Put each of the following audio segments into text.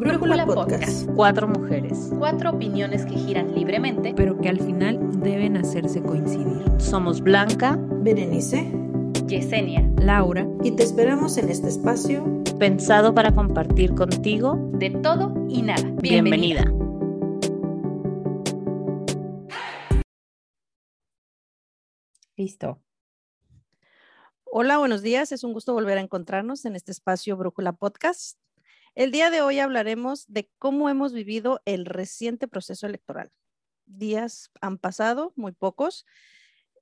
Brújula Podcast. Cuatro mujeres. Cuatro opiniones que giran libremente, pero que al final deben hacerse coincidir. Somos Blanca, Berenice, Yesenia, Laura, y te esperamos en este espacio pensado para compartir contigo de todo y nada. Bienvenida. Bienvenida. Listo. Hola, buenos días. Es un gusto volver a encontrarnos en este espacio Brújula Podcast. El día de hoy hablaremos de cómo hemos vivido el reciente proceso electoral. Días han pasado, muy pocos.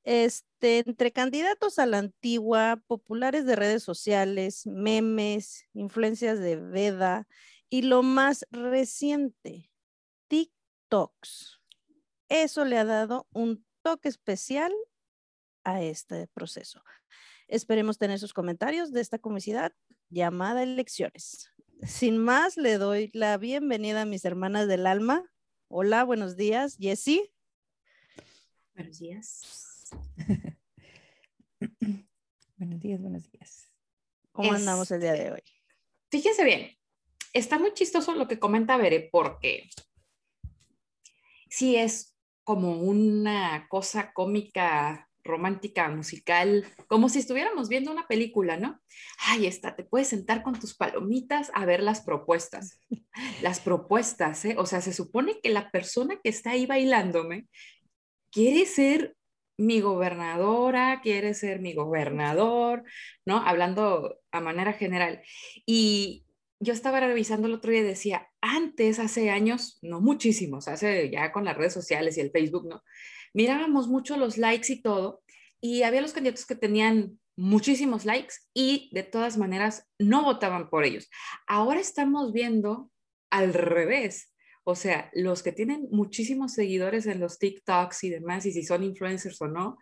Este, entre candidatos a la antigua, populares de redes sociales, memes, influencias de Veda y lo más reciente, TikToks. Eso le ha dado un toque especial a este proceso. Esperemos tener sus comentarios de esta comicidad llamada elecciones sin más, le doy la bienvenida a mis hermanas del alma. Hola, buenos días. Jessie. Buenos días. buenos días, buenos días. ¿Cómo andamos el día de hoy? Fíjense bien, está muy chistoso lo que comenta Bere, porque sí es como una cosa cómica romántica, musical, como si estuviéramos viendo una película, ¿no? Ahí está, te puedes sentar con tus palomitas a ver las propuestas. Las propuestas, ¿eh? O sea, se supone que la persona que está ahí bailándome quiere ser mi gobernadora, quiere ser mi gobernador, ¿no? Hablando a manera general. Y yo estaba revisando el otro día y decía, antes, hace años, no muchísimos, hace ya con las redes sociales y el Facebook, ¿no? Mirábamos mucho los likes y todo, y había los candidatos que tenían muchísimos likes y de todas maneras no votaban por ellos. Ahora estamos viendo al revés. O sea, los que tienen muchísimos seguidores en los TikToks y demás, y si son influencers o no,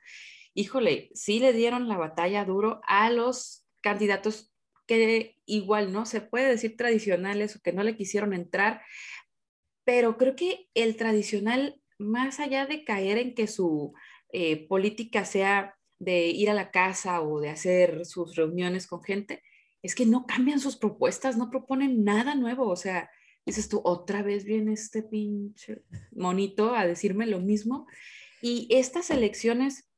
híjole, sí le dieron la batalla duro a los candidatos que igual no se puede decir tradicionales o que no le quisieron entrar, pero creo que el tradicional más allá de caer en que su eh, política sea de ir a la casa o de hacer sus reuniones con gente, es que no cambian sus propuestas, no proponen nada nuevo. O sea, dices tú, otra vez viene este pinche monito a decirme lo mismo. Y estas elecciones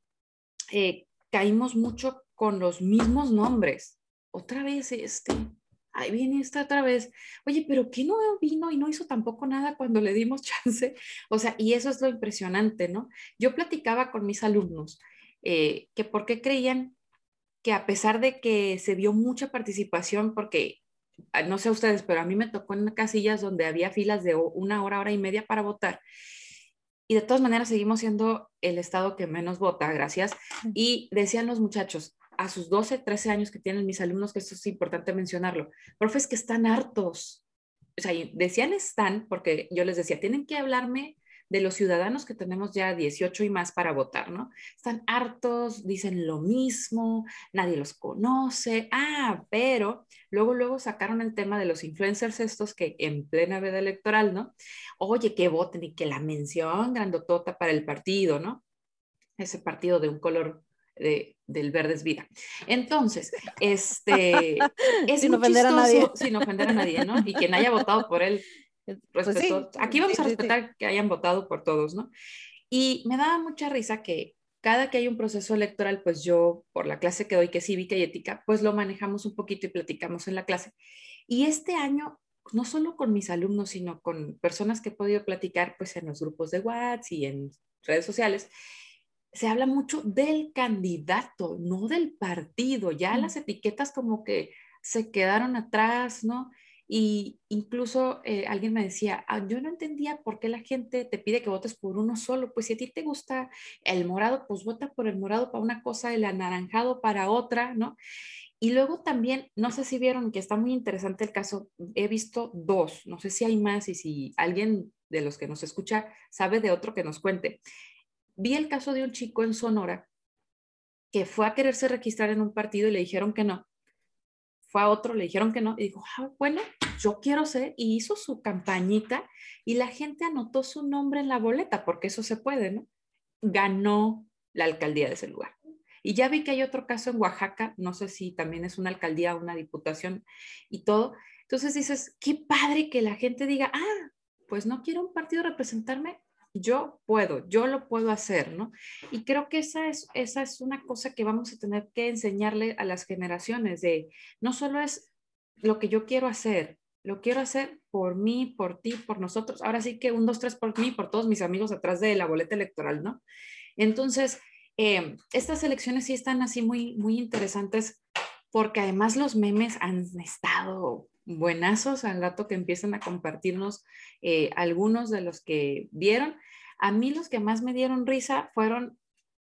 eh, caímos mucho con los mismos nombres. Otra vez este, ahí viene esta otra vez, oye, pero ¿qué no vino y no hizo tampoco nada cuando le dimos chance? O sea, y eso es lo impresionante, ¿no? Yo platicaba con mis alumnos eh, que por qué creían que a pesar de que se vio mucha participación, porque ah, no sé ustedes, pero a mí me tocó en casillas donde había filas de una hora, hora y media para votar. Y de todas maneras seguimos siendo el estado que menos vota, gracias. Y decían los muchachos, a sus 12, 13 años que tienen mis alumnos, que esto es importante mencionarlo, profes que están hartos. O sea, decían están porque yo les decía, tienen que hablarme de los ciudadanos que tenemos ya 18 y más para votar, ¿no? Están hartos, dicen lo mismo, nadie los conoce. Ah, pero luego, luego sacaron el tema de los influencers estos que en plena veda electoral, ¿no? Oye, que voten y que la mención grandotota para el partido, ¿no? Ese partido de un color de, del verde es vida. Entonces, este, es sin ofender a nadie. Sin ofender a nadie, ¿no? Y quien haya votado por él, pues aquí vamos a respetar que hayan votado por todos, ¿no? Y me daba mucha risa que cada que hay un proceso electoral, pues yo, por la clase que doy, que es cívica y ética, pues lo manejamos un poquito y platicamos en la clase. Y este año, no solo con mis alumnos, sino con personas que he podido platicar, pues en los grupos de WhatsApp y en redes sociales, se habla mucho del candidato, no del partido. Ya las etiquetas como que se quedaron atrás, ¿no? Y incluso eh, alguien me decía, ah, yo no entendía por qué la gente te pide que votes por uno solo. Pues si a ti te gusta el morado, pues vota por el morado para una cosa, el anaranjado para otra, ¿no? Y luego también, no sé si vieron que está muy interesante el caso, he visto dos, no sé si hay más y si alguien de los que nos escucha sabe de otro que nos cuente vi el caso de un chico en Sonora que fue a quererse registrar en un partido y le dijeron que no. Fue a otro, le dijeron que no. Y dijo, ah, bueno, yo quiero ser. Y hizo su campañita y la gente anotó su nombre en la boleta, porque eso se puede, ¿no? Ganó la alcaldía de ese lugar. Y ya vi que hay otro caso en Oaxaca, no sé si también es una alcaldía, una diputación y todo, Entonces dices, qué padre que la gente diga, ah, pues no quiero un partido representarme, yo puedo, yo lo puedo hacer, ¿no? Y creo que esa es, esa es una cosa que vamos a tener que enseñarle a las generaciones de, no solo es lo que yo quiero hacer, lo quiero hacer por mí, por ti, por nosotros. Ahora sí que un, dos, tres por mí, por todos mis amigos atrás de la boleta electoral, ¿no? Entonces, eh, estas elecciones sí están así muy, muy interesantes porque además los memes han estado buenazos al rato que empiezan a compartirnos eh, algunos de los que vieron. A mí los que más me dieron risa fueron,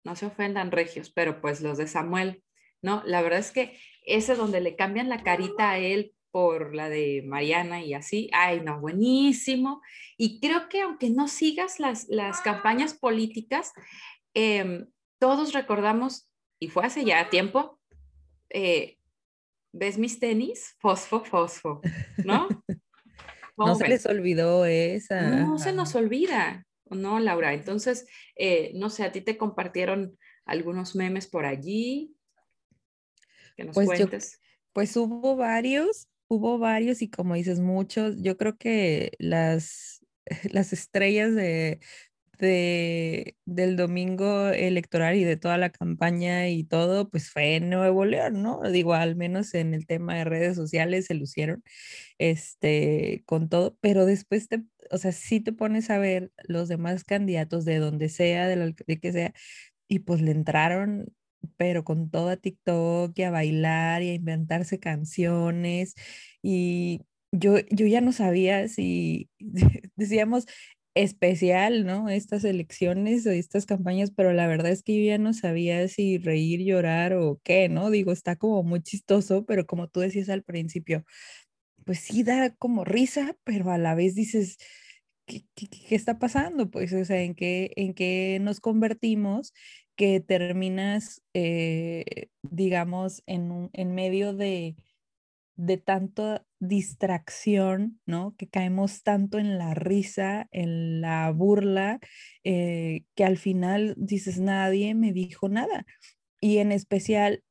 no se ofendan regios, pero pues los de Samuel, ¿no? La verdad es que ese donde le cambian la carita a él por la de Mariana y así, ay, no, buenísimo. Y creo que aunque no sigas las, las campañas políticas, em, todos recordamos, y fue hace ya tiempo, eh, ¿ves mis tenis? Fosfo, fosfo, ¿no? no se les olvidó esa. No se nos olvida, ¿no, Laura? Entonces, eh, no sé, a ti te compartieron algunos memes por allí. Que nos pues cuentes. pues hubo varios, hubo varios y como dices, muchos. Yo creo que las, las estrellas de, del domingo electoral y de toda la campaña y todo, pues fue en Nuevo León, ¿no? Digo, al menos en el tema de redes sociales se lucieron este, con todo, pero después te, o sea, sí te pones a ver los demás candidatos de donde sea, de, de que sea, y pues le entraron pero con toda TikTok y a bailar y a inventarse canciones y yo, yo ya no sabía si decíamos, especial, ¿no? Estas elecciones estas campañas, pero la verdad es que yo ya no sabía si reír, llorar o qué, ¿no? Digo, está como muy chistoso, pero como tú decías al principio, pues sí da como risa, pero a la vez dices, ¿qué, qué, está pasando? Pues, o sea, ¿en qué, en qué nos convertimos? que terminas, eh, digamos, en, un, en medio de de tanta distracción, ¿no? Que caemos tanto en la risa, en la burla, eh, que al final dices, nadie me dijo nada. Y en especial,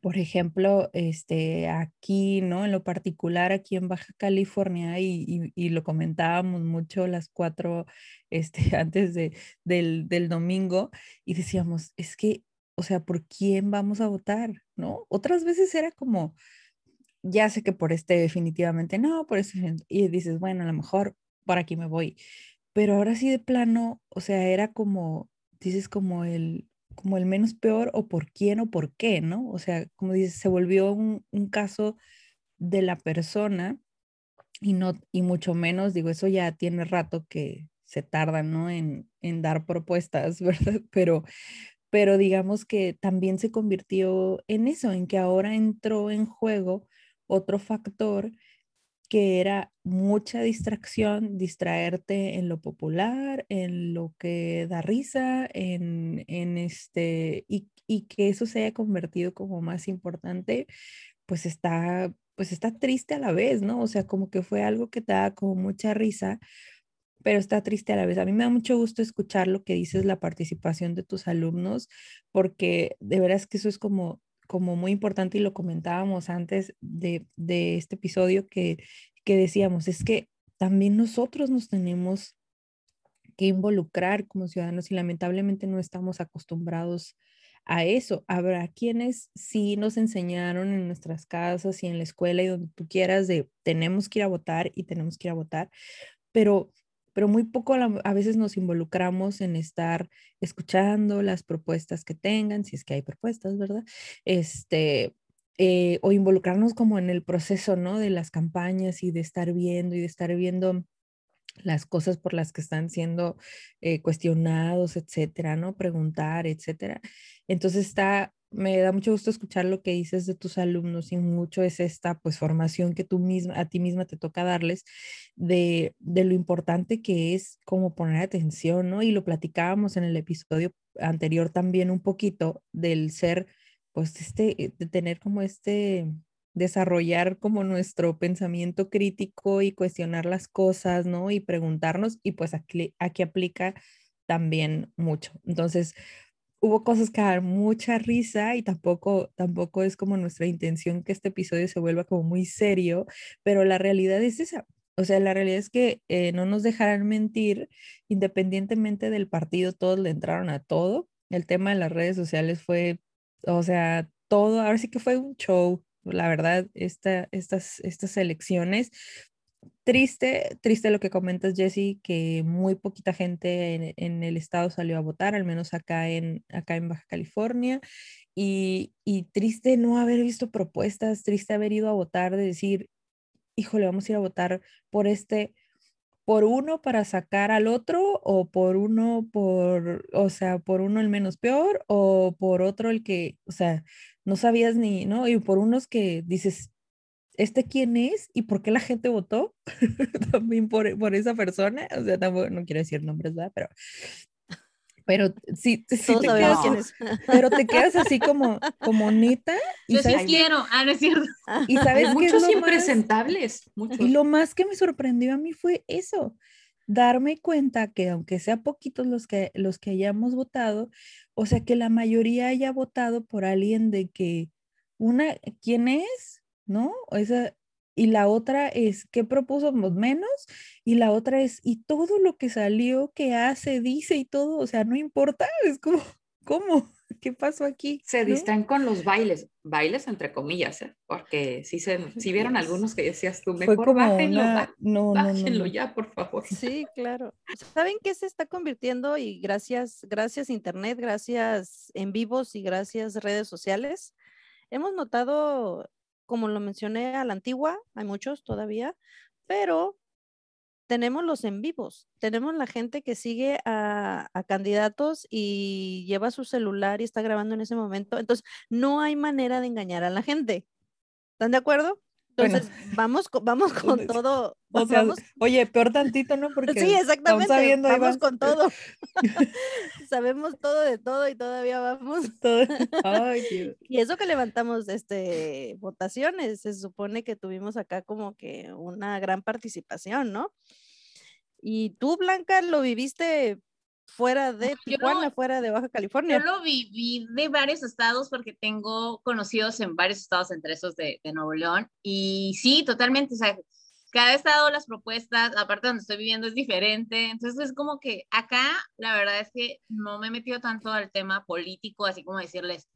por ejemplo, este, aquí, ¿no? En lo particular, aquí en Baja California, y, lo comentábamos mucho las cuatro, este, antes de, del, del domingo, y decíamos, es que, o sea, ¿por quién vamos a votar? ¿No? Otras veces era como, ya sé que por este definitivamente no, por eso, y dices, bueno, a lo mejor por aquí me voy. Pero ahora sí de plano, o sea, era como, dices como el, como el menos peor o por quién o por qué, ¿no? O sea, como dices, se volvió un, un caso de la persona y no, y mucho menos, digo, eso ya tiene rato que se tarda, ¿no? En, en dar propuestas, ¿verdad? Pero, pero digamos que también se convirtió en eso, en que ahora entró en juego otro factor que era mucha distracción, distraerte en lo popular, en lo que da risa, en, este, y, que eso se haya convertido como más importante, pues está, pues está triste a la vez, ¿no? O sea, como que fue algo que te da como mucha risa, pero está triste a la vez. A mí me da mucho gusto escuchar lo que dices, la participación de tus alumnos, porque de veras que eso es como como muy importante y lo comentábamos antes de, este episodio que, que decíamos, es que también nosotros nos tenemos que involucrar como ciudadanos y lamentablemente no estamos acostumbrados a eso. Habrá quienes sí nos enseñaron en nuestras casas y en la escuela y donde tú quieras de tenemos que ir a votar y tenemos que ir a votar, pero pero muy poco a, veces nos involucramos en estar escuchando las propuestas que tengan, si es que hay propuestas, ¿verdad? Este, eh, o involucrarnos como en el proceso, ¿no? De las campañas y de estar viendo y de estar viendo las cosas por las que están siendo eh, cuestionados, etcétera, ¿no? Preguntar, etcétera. Entonces está me da mucho gusto escuchar lo que dices de tus alumnos y mucho es esta pues formación que tú misma, a ti misma te toca darles de, de lo importante que es como poner atención, ¿no? Y lo platicábamos en el episodio anterior también un poquito del ser, pues este, eh, de tener como este, desarrollar como nuestro pensamiento crítico y cuestionar las cosas, ¿no? Y preguntarnos y pues aquí, aquí aplica también mucho. Entonces, hubo cosas que dar mucha risa y tampoco, tampoco es como nuestra intención que este episodio se vuelva como muy serio, pero la realidad es esa. O sea, la realidad es que eh, no nos dejarán mentir, independientemente del partido, todos le entraron a todo. El tema de las redes sociales fue, o sea, todo, ahora sí que fue un show, la verdad, esta, estas, estas elecciones. Triste, triste lo que comentas, Jesse, que muy poquita gente en, el estado salió a votar, al menos acá en, acá en Baja California. Y, y triste no haber visto propuestas, triste haber ido a votar, de decir, híjole, vamos a ir a votar por este, por uno para sacar al otro o por uno por, o sea, por uno el menos peor o por otro el que, o sea, no sabías ni, ¿no? Y por unos que dices, ¿este quién es? ¿Y por qué la gente votó? También por, por, esa persona, o sea, tampoco, no quiero decir nombres, ¿verdad? Pero pero sí, sí te quedas, quién es. pero te quedas así como, como neta. Y Yo sabes sí quiero, ah, no es cierto. Y sabes muchos que impresentables. Muchos. Y lo más que me sorprendió a mí fue eso, darme cuenta que aunque sea poquitos los que, los que hayamos votado, o sea, que la mayoría haya votado por alguien de que una, ¿quién es? ¿No? O esa, y la otra es qué propuso menos y la otra es y todo lo que salió, que hace, dice y todo, o sea, no importa, es como, ¿cómo? ¿Qué pasó aquí? Se ¿no? distraen con los bailes, bailes entre comillas, ¿eh? porque si se, si vieron algunos que decías tú, mejor Fue como bájenlo, una... no, bájenlo no, no. ya, por favor. Sí, claro. ¿Saben qué se está convirtiendo? Y gracias, gracias Internet, gracias en vivos y gracias redes sociales. Hemos notado como lo mencioné a la antigua, hay muchos todavía, pero tenemos los en vivos, tenemos la gente que sigue a, a, candidatos y lleva su celular y está grabando en ese momento. Entonces, no hay manera de engañar a la gente. ¿Están de acuerdo? Entonces, bueno, vamos, con, vamos con todo. O sea, vamos... Oye, peor tantito, ¿no? Porque sí, exactamente. Sabiendo, vamos con todo. Sabemos todo de todo y todavía vamos. Todo. Ay. Y eso que levantamos este, votaciones, se supone que tuvimos acá como que una gran participación, ¿no? Y tú, Blanca, lo viviste fuera de Tijuana, yo, fuera de Baja California. Yo lo viví de varios estados porque tengo conocidos en varios estados, entre esos de, de Nuevo León. Y sí, totalmente, o sea, cada estado las propuestas, aparte donde estoy viviendo, es diferente. Entonces es como que acá la verdad es que no me he metido tanto al tema político, así como decirles,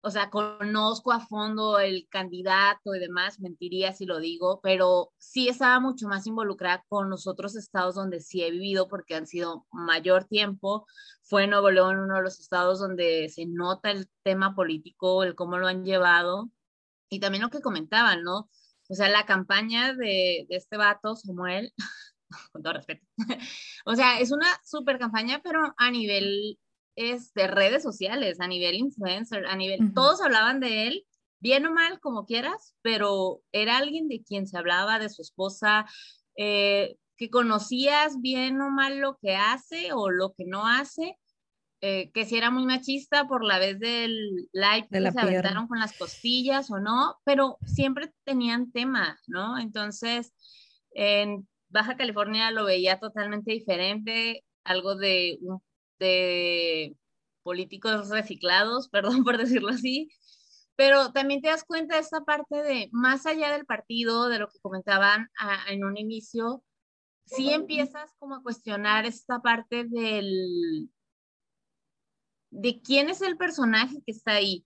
o sea, conozco a fondo el candidato y demás, mentiría si lo digo, pero sí estaba mucho más involucrada con los otros estados donde sí he vivido porque han sido mayor tiempo. Fue Nuevo León uno de los estados donde se nota el tema político, el cómo lo han llevado y también lo que comentaban, ¿no? O sea, la campaña de, de este vato, Samuel, con todo respeto, o sea, es una super campaña, pero a nivel es de redes sociales, a nivel influencer, a nivel, uh -huh. todos hablaban de él, bien o mal, como quieras, pero era alguien de quien se hablaba, de su esposa, eh, que conocías bien o mal lo que hace o lo que no hace, eh, que si era muy machista por la vez del live de que se aventaron con las costillas o no, pero siempre tenían tema, ¿no? Entonces, en Baja California lo veía totalmente diferente, algo de un de políticos reciclados, perdón por decirlo así, pero también te das cuenta de esta parte de, más allá del partido, de lo que comentaban a, en un inicio, sí empiezas como a cuestionar esta parte del, de quién es el personaje que está ahí.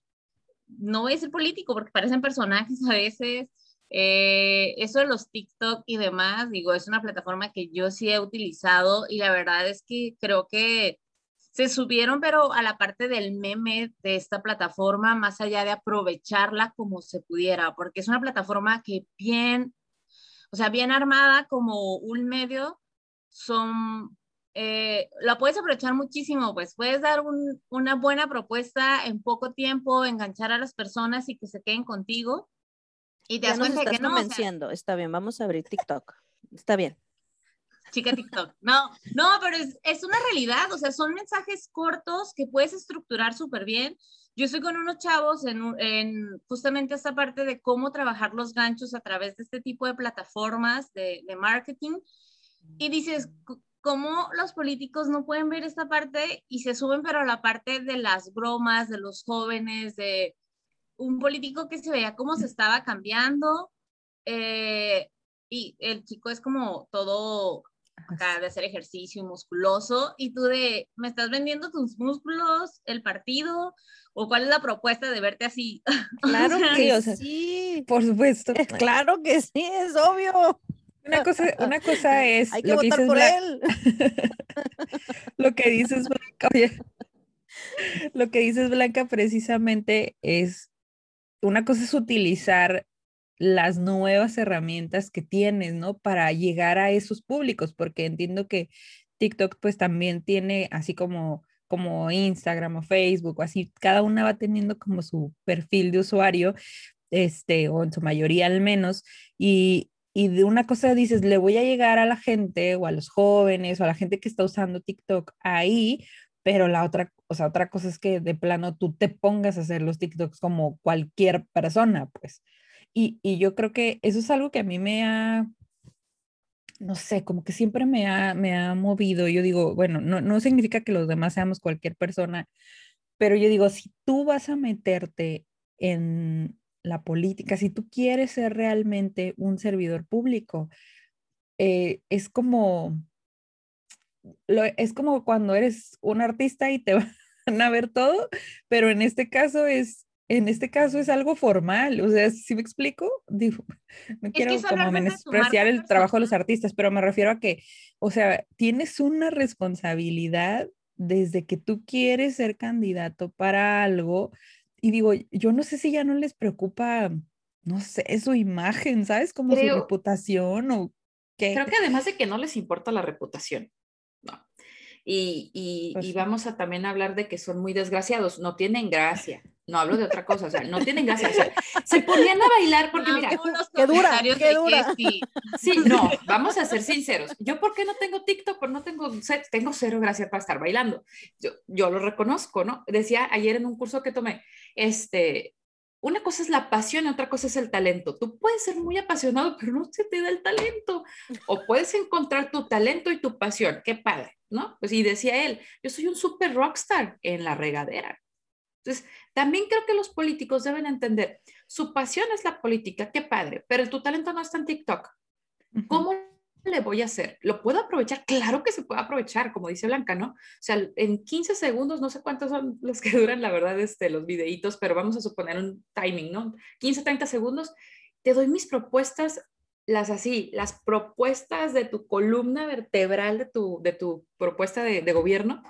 No es el político, porque parecen personajes a veces. Eh, eso de los TikTok y demás, digo, es una plataforma que yo sí he utilizado y la verdad es que creo que se subieron, pero a la parte del meme de esta plataforma, más allá de aprovecharla como se pudiera, porque es una plataforma que bien, o sea, bien armada como un medio, son, eh, la puedes aprovechar muchísimo, pues puedes dar un, una buena propuesta en poco tiempo, enganchar a las personas y que se queden contigo. Y te ya das nos cuenta estás que no. convenciendo, o sea, está bien, vamos a abrir TikTok. Está bien chica TikTok. No, no, pero es, es, una realidad, o sea, son mensajes cortos que puedes estructurar súper bien. Yo estoy con unos chavos en, en, justamente esta parte de cómo trabajar los ganchos a través de este tipo de plataformas de, de marketing y dices, cómo los políticos no pueden ver esta parte y se suben, pero a la parte de las bromas, de los jóvenes, de un político que se veía cómo se estaba cambiando. eh, y el chico es como todo acá de hacer ejercicio y musculoso, y tú de, ¿me estás vendiendo tus músculos, el partido? ¿O cuál es la propuesta de verte así? Claro sea, que sí, o sea, sí. Por supuesto. Claro que sí, es obvio. Una cosa, una cosa es Hay que lo que votar dices por él. lo que dices Blanca, oye, lo que dices Blanca precisamente es una cosa es utilizar las nuevas herramientas que tienes, ¿no? Para llegar a esos públicos, porque entiendo que TikTok pues también tiene así como como Instagram o Facebook así, cada una va teniendo como su perfil de usuario, este, o en su mayoría al menos, y, y de una cosa dices, le voy a llegar a la gente o a los jóvenes o a la gente que está usando TikTok ahí, pero la otra, o sea, otra cosa es que de plano tú te pongas a hacer los TikToks como cualquier persona, pues. Y, y yo creo que eso es algo que a mí me ha, no sé, como que siempre me ha, me ha movido. Yo digo, bueno, no, no significa que los demás seamos cualquier persona, pero yo digo, si tú vas a meterte en la política, si tú quieres ser realmente un servidor público, eh, es como, lo, es como cuando eres un artista y te van a ver todo, pero en este caso es, en este caso es algo formal, o sea, si me explico, digo, no que quiero es como menospreciar el trabajo de los artistas, pero me refiero a que, o sea, tienes una responsabilidad desde que tú quieres ser candidato para algo y digo, yo no sé si ya no les preocupa, no sé, su imagen, ¿sabes? Como su Creo- reputación o qué. Creo que además de que no les importa la reputación, no. Y, y- Pues y vamos a también hablar de que son muy desgraciados, no tienen gracia. No hablo de otra cosa, o sea, no tienen gracia. o sea, se ponían a bailar porque mira, Amo los qué dura, comentarios qué dura. que sí. Sí, no, vamos a ser sinceros. Yo, ¿por qué no tengo TikTok? Pues no tengo, tengo cero gracia para estar bailando. Yo, yo lo reconozco, ¿no? Decía ayer en un curso que tomé, este, una cosa es la pasión y otra cosa es el talento. Tú puedes ser muy apasionado, pero no se te da el talento. O puedes encontrar tu talento y tu pasión. Qué padre, ¿no? Pues y decía él, yo soy un super rockstar en la regadera. Entonces, también creo que los políticos deben entender, su pasión es la política, qué padre, pero tu talento no está en TikTok. ¿Cómo le voy a hacer? ¿Lo puedo aprovechar? Claro que se puede aprovechar, como dice Blanca, ¿no? O sea, en 15 segundos, no sé cuántos son los que duran, la verdad, este, los videitos, pero vamos a suponer un timing, ¿no? 15, 30 segundos, te doy mis propuestas, las así, las propuestas de tu columna vertebral de tu, de tu propuesta de, de gobierno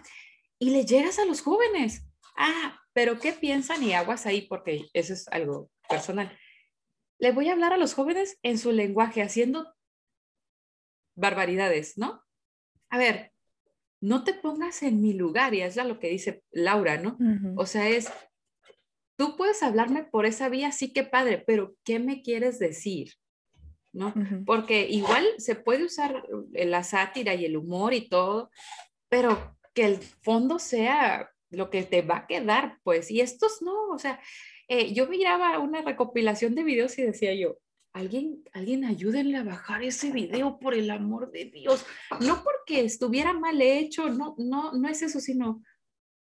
y le llegas a los jóvenes. Ah, pero ¿qué piensan? Y aguas ahí porque eso es algo personal. Le voy a hablar a los jóvenes en su lenguaje, haciendo barbaridades, ¿no? A ver, no te pongas en mi lugar, y es lo que dice Laura, ¿no? Ujú. O sea, es, tú puedes hablarme por esa vía, sí que padre, pero ¿qué me quieres decir? ¿No? Porque igual se puede usar eh, la sátira y el humor y todo, pero que el fondo sea lo que te va a quedar, pues, y estos no, o sea, eh, yo miraba una recopilación de videos y decía yo, alguien, alguien ayúdenle a bajar ese video por el amor de Dios, no porque estuviera mal hecho, no, no, no es eso, sino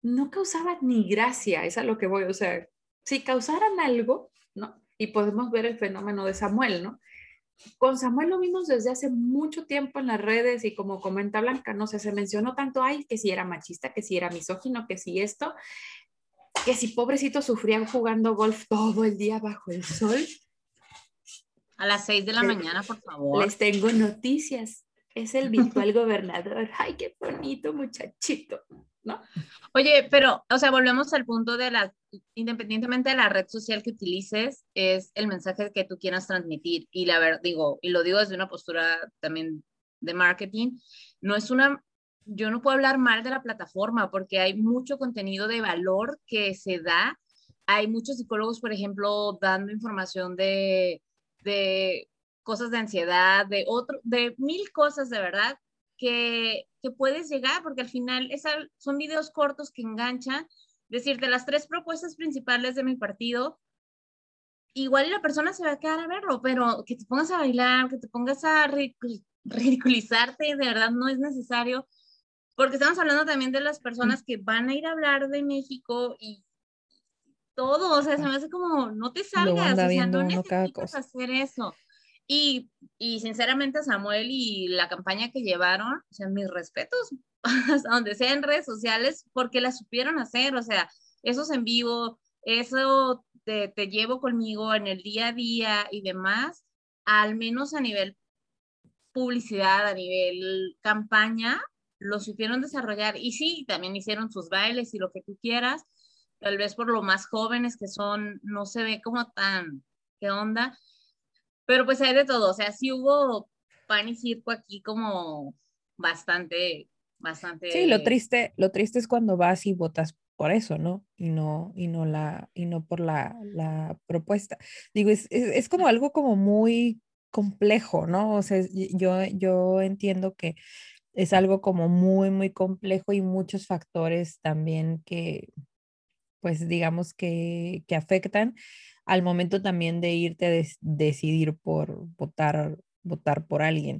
no causaba ni gracia, es a lo que voy, o sea, si causaran algo, ¿no? Y podemos ver el fenómeno de Samuel, ¿no? Con Samuel lo vimos desde hace mucho tiempo en las redes y como comenta Blanca, no sé, se mencionó tanto, ay, que si era machista, que si era misógino, que si esto, que si pobrecito sufrían jugando golf todo el día bajo el sol. A las 6 de la mañana, por favor. Les tengo noticias. Es el virtual gobernador. Ay, qué bonito muchachito, ¿no? Oye, pero, o sea, volvemos al punto de la, independientemente de la red social que utilices, es el mensaje que tú quieras transmitir. Y la verdad, digo, y lo digo desde una postura también de marketing, no es una, yo no puedo hablar mal de la plataforma porque hay mucho contenido de valor que se da. Hay muchos psicólogos, por ejemplo, dando información de, de cosas de ansiedad, de otro, de mil cosas de verdad que, que puedes llegar, porque al final es al- son videos cortos que enganchan. Decirte las tres propuestas principales de mi partido, igual la persona se va a quedar a verlo, pero que te pongas a bailar, que te pongas a ri- ridiculizarte, de verdad no es necesario, porque estamos hablando también de las personas que van a ir a hablar de México y todo, o sea, se me hace como, no te salgas, o sea, no necesitas hacer eso. Y, y sinceramente Samuel y la campaña que llevaron, o sea, mis respetos, hasta donde sea en redes sociales, porque la supieron hacer, o sea, esos en vivo, eso te, te llevo conmigo en el día a día y demás, al menos a nivel publicidad, a nivel campaña, lo supieron desarrollar. Y sí, también hicieron sus bailes y lo que tú quieras. Tal vez por lo más jóvenes que son, no se ve como tan, ¿qué onda? Pero pues hay de todo. O sea, sí hubo pan y circo aquí como bastante, bastante. Sí, lo triste, lo triste es cuando vas y votas por eso, ¿no? Y no, y no, la, y no por la, la propuesta. Digo, es, es, es como algo como muy complejo, ¿no? O sea, yo, yo entiendo que es algo como muy, muy complejo y muchos factores también que, pues digamos que, que afectan al momento también de irte a decidir por votar, votar por alguien.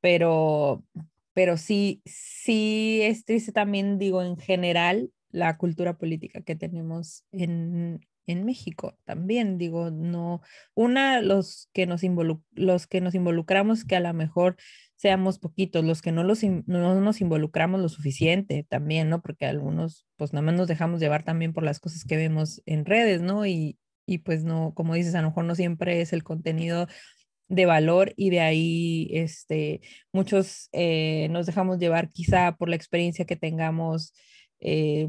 Pero, pero sí, sí es triste también, digo, en general, la cultura política que tenemos en, en México también, digo, no, una, los que nos, los que nos involucramos, que a lo mejor seamos poquitos, los que no, los no nos involucramos lo suficiente también, ¿no? Porque algunos, pues nada más nos dejamos llevar también por las cosas que vemos en redes, ¿no? Y, y pues no, como dices, a lo mejor no siempre es el contenido de valor y de ahí este, muchos eh, nos dejamos llevar quizá por la experiencia que tengamos eh,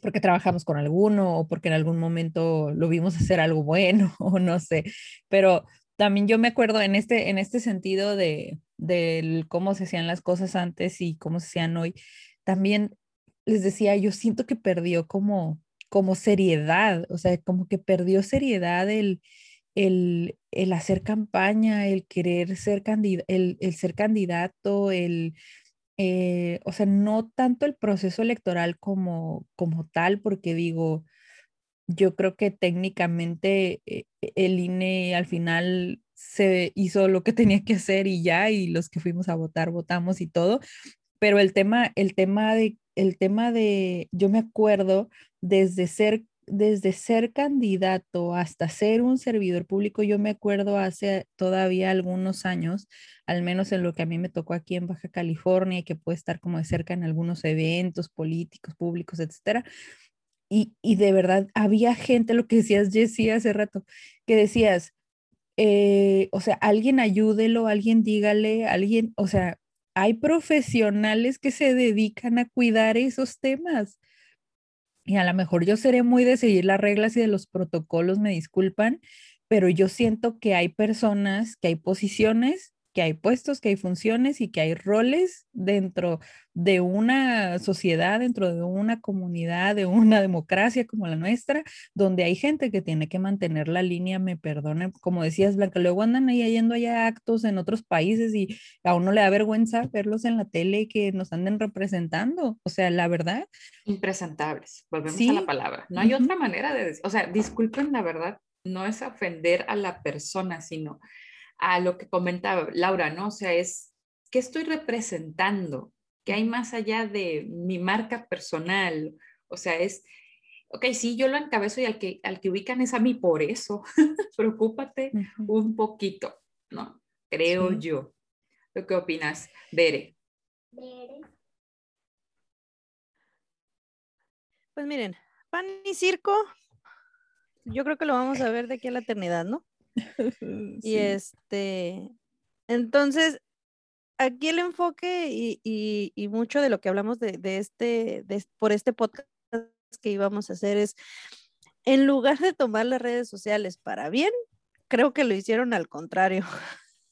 porque trabajamos con alguno o porque en algún momento lo vimos hacer algo bueno o no sé, pero también yo me acuerdo en este, en este sentido de, cómo se hacían las cosas antes y cómo se hacían hoy, también les decía, yo siento que perdió como, como seriedad, o sea, como que perdió seriedad el, el, el hacer campaña, el querer ser, el, el ser candidato, el, eh, o sea, no tanto el proceso electoral como, como tal, porque digo, yo creo que técnicamente eh, el INE al final se hizo lo que tenía que hacer y ya, y los que fuimos a votar, votamos y todo, pero el tema, el tema de, el tema de, yo me acuerdo desde ser desde ser candidato hasta ser un servidor público, yo me acuerdo hace todavía algunos años, al menos en lo que a mí me tocó aquí en Baja California, y que puede estar como de cerca en algunos eventos políticos, públicos, etcétera. Y, y de verdad había gente, lo que decías Jessie hace rato, que decías, eh, o sea, alguien ayúdelo, alguien dígale, alguien, o sea, hay profesionales que se dedican a cuidar esos temas y a lo mejor yo seré muy de seguir las reglas y de los protocolos, me disculpan, pero yo siento que hay personas, que hay posiciones que hay puestos, que hay funciones y que hay roles dentro de una sociedad, dentro de una comunidad, de una democracia como la nuestra, donde hay gente que tiene que mantener la línea, me perdonen, como decías, Blanca, luego andan ahí yendo allá actos en otros países y a uno le da vergüenza verlos en la tele que nos anden representando. O sea, la verdad. Impresentables, volvemos a la palabra. No hay otra manera de decir, o sea, disculpen la verdad, no es ofender a la persona, sino a lo que comentaba Laura, ¿no? O sea, es, ¿qué estoy representando? ¿Qué hay más allá de mi marca personal? O sea, es, ok, sí, yo lo encabezo y al que, al que ubican es a mí, por eso, preocúpate un poquito, ¿no? Creo yo. ¿Tú qué opinas, Bere? Pues miren, pan y circo, yo creo que lo vamos a ver de aquí a la eternidad, ¿no? Y este, entonces, aquí el enfoque y, mucho de lo que hablamos de, este, por este podcast que íbamos a hacer es, en lugar de tomar las redes sociales para bien, creo que lo hicieron al contrario.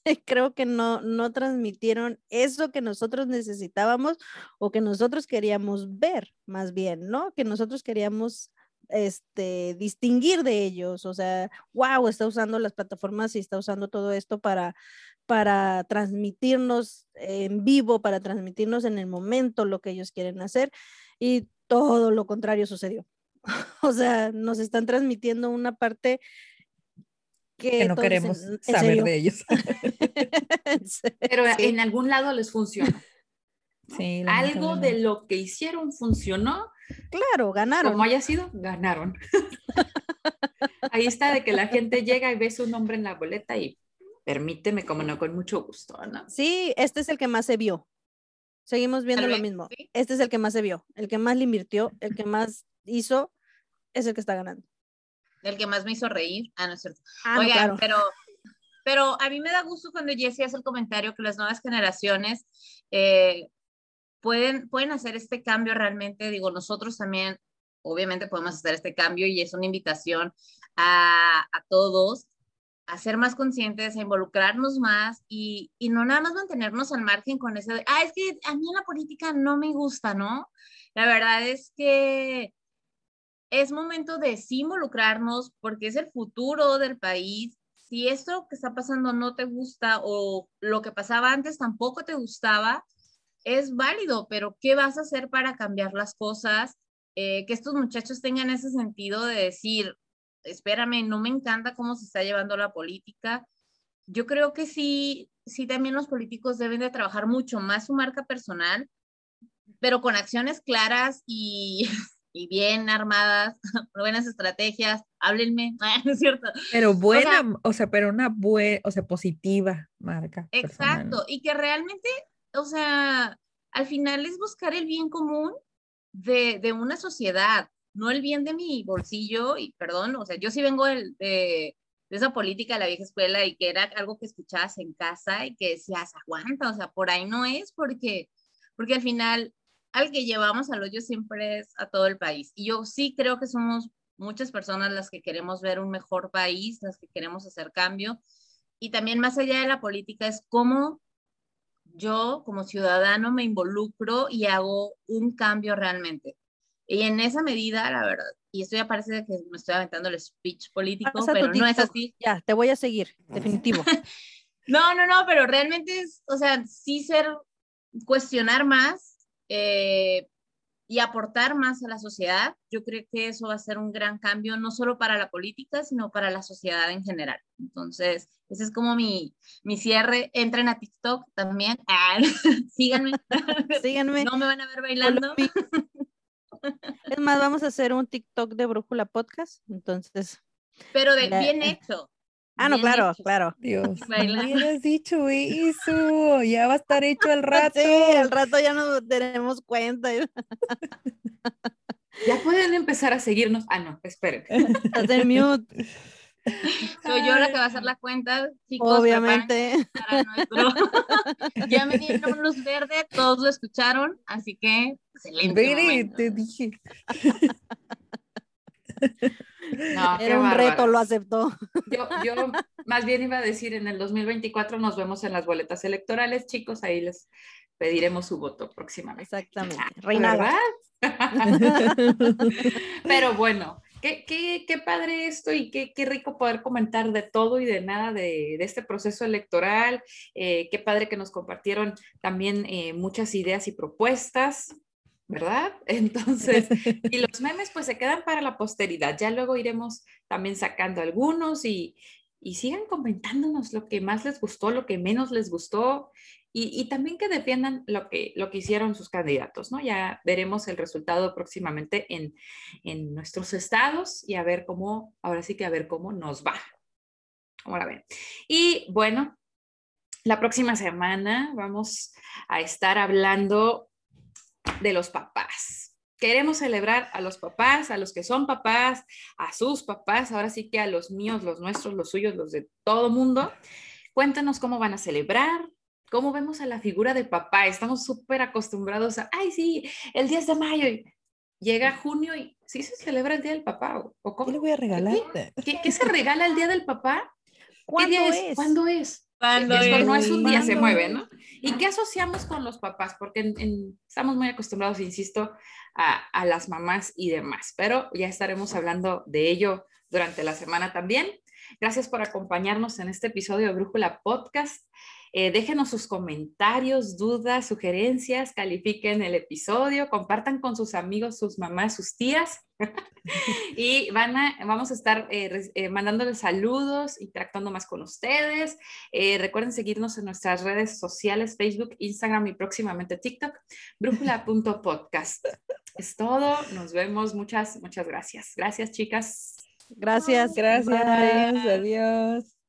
creo que no, no transmitieron eso que nosotros necesitábamos o que nosotros queríamos ver, más bien, ¿no? Que nosotros queríamos este, distinguir de ellos, o sea, wow, está usando las plataformas y está usando todo esto para, para transmitirnos en vivo, para transmitirnos en el momento lo que ellos quieren hacer y todo lo contrario sucedió. o sea, nos están transmitiendo una parte que, Que no queremos "¿En saber serio?". de ellos. Pero Sí. en algún lado les funciona. Sí, Algo de lo que hicieron funcionó, Claro, ganaron. como haya sido, ganaron. Ahí está de que la gente llega y ve su nombre en la boleta y permíteme, como no, con mucho gusto, ¿no? Sí, este es el que más se vio. Seguimos viendo lo mismo. sí. Este es el que más se vio, el que más le invirtió, el que más hizo, es el que está ganando. El que más me hizo reír. Ah, no es cierto. Ah, no, claro. pero, pero a mí me da gusto cuando Jessie hace el comentario que las nuevas generaciones eh, pueden, pueden hacer este cambio realmente. Digo, nosotros también, obviamente, podemos hacer este cambio y es una invitación a, a todos a ser más conscientes, a involucrarnos más y, y no nada más mantenernos al margen con ese de, ah, es que a mí en la política no me gusta, ¿no? La verdad es que es momento de sí involucrarnos porque es el futuro del país. Si esto que está pasando no te gusta o lo que pasaba antes tampoco te gustaba, es válido, pero ¿qué vas a hacer para cambiar las cosas? Eh, que estos muchachos tengan ese sentido de decir, espérame, no me encanta cómo se está llevando la política. Yo creo que sí, sí también los políticos deben de trabajar mucho más su marca personal, pero con acciones claras y, y bien armadas, buenas estrategias, háblenme, ¿no es cierto? Pero buena, o sea, pero una buena, o sea, positiva marca. personal. Exacto, y que realmente, o sea, al final es buscar el bien común de, de una sociedad, no el bien de mi bolsillo, y perdón, o sea, yo sí vengo de, de esa política de la vieja escuela y que era algo que escuchabas en casa y que decías, aguanta, o sea, por ahí no es porque, porque al final al que llevamos al hoyo siempre es a todo el país. Y yo sí creo que somos muchas personas las que queremos ver un mejor país, las que queremos hacer cambio. Y también más allá de la política es cómo yo como ciudadano me involucro y hago un cambio realmente. Y en esa medida, la verdad, y esto ya parece que me estoy aventando el speech político, Pasa pero no es así. Ya, te voy a seguir, definitivo. No, no, no, pero realmente es, o sea, sí ser, cuestionar más eh, y aportar más a la sociedad. Yo creo que eso va a ser un gran cambio, no solo para la política, sino para la sociedad en general. Entonces, ese es como mi, mi cierre. Entren a TikTok también. Ah, síganme. Síganme. No me van a ver bailando. Es más, vamos a hacer un TikTok de Brújula Podcast. Entonces, Pero de, La- bien hecho. Ah, no, bien claro, hecho. claro. Dios, Baila. hubieras dicho eso. Ya va a estar hecho al rato. Sí, al rato ya no tenemos cuenta. Ya pueden empezar a seguirnos. Ah, no, esperen. Estás en mute, Soy yo la que va a hacer la cuenta, chicos. obviamente. para nuestro. ya me dieron luz verde, todos lo escucharon, así que excelente. Vere, te dije. No, Era un reto, lo aceptó. Yo, yo más bien iba a decir, en el 2024 nos vemos en las boletas electorales, chicos, ahí les pediremos su voto próximamente. Exactamente. ¿verdad? Pero bueno, qué, qué, qué padre esto y qué, qué rico poder comentar de todo y de nada de, de este proceso electoral. Eh, qué padre que nos compartieron también eh, muchas ideas y propuestas. ¿Verdad? Entonces, y los memes pues se quedan para la posteridad. Ya luego iremos también sacando algunos y, y sigan comentándonos lo que más les gustó, lo que menos les gustó y, y también que defiendan lo que, lo que hicieron sus candidatos, ¿no? Ya veremos el resultado próximamente en, en nuestros estados y a ver cómo, ahora sí que a ver cómo nos va. Ahora ven. Y bueno, la próxima semana vamos a estar hablando de los papás. Queremos celebrar a los papás, a los que son papás, a sus papás, ahora sí que a los míos, los nuestros, los suyos, los de todo mundo. Cuéntanos cómo van a celebrar, cómo vemos a la figura de papá. Estamos súper acostumbrados a, ay, sí, el 10 de mayo. y llega junio y sí se celebra el Día del Papá. ¿O, ¿Qué le voy a regalar? ¿Qué, qué se regala el Día del Papá? ¿Qué ¿Cuándo día es? ¿Cuándo es? Cuando no es un día, se ¿Cuándo mueve? ¿no? ¿Y qué asociamos con los papás? Porque en- en- estamos muy acostumbrados, insisto, a, a las mamás y demás, pero ya estaremos hablando de ello durante la semana también. Gracias por acompañarnos en este episodio de Brújula Podcast. Eh, déjenos sus comentarios, dudas, sugerencias, califiquen el episodio, compartan con sus amigos, sus mamás, sus tías. y van a, vamos a estar eh, eh, mandándoles saludos, interactuando más con ustedes. recuerden seguirnos en nuestras redes sociales, Facebook, Instagram y próximamente TikTok, brújula.podcast. Es todo, nos vemos, muchas, muchas gracias. Gracias chicas. Gracias. Gracias. Adiós.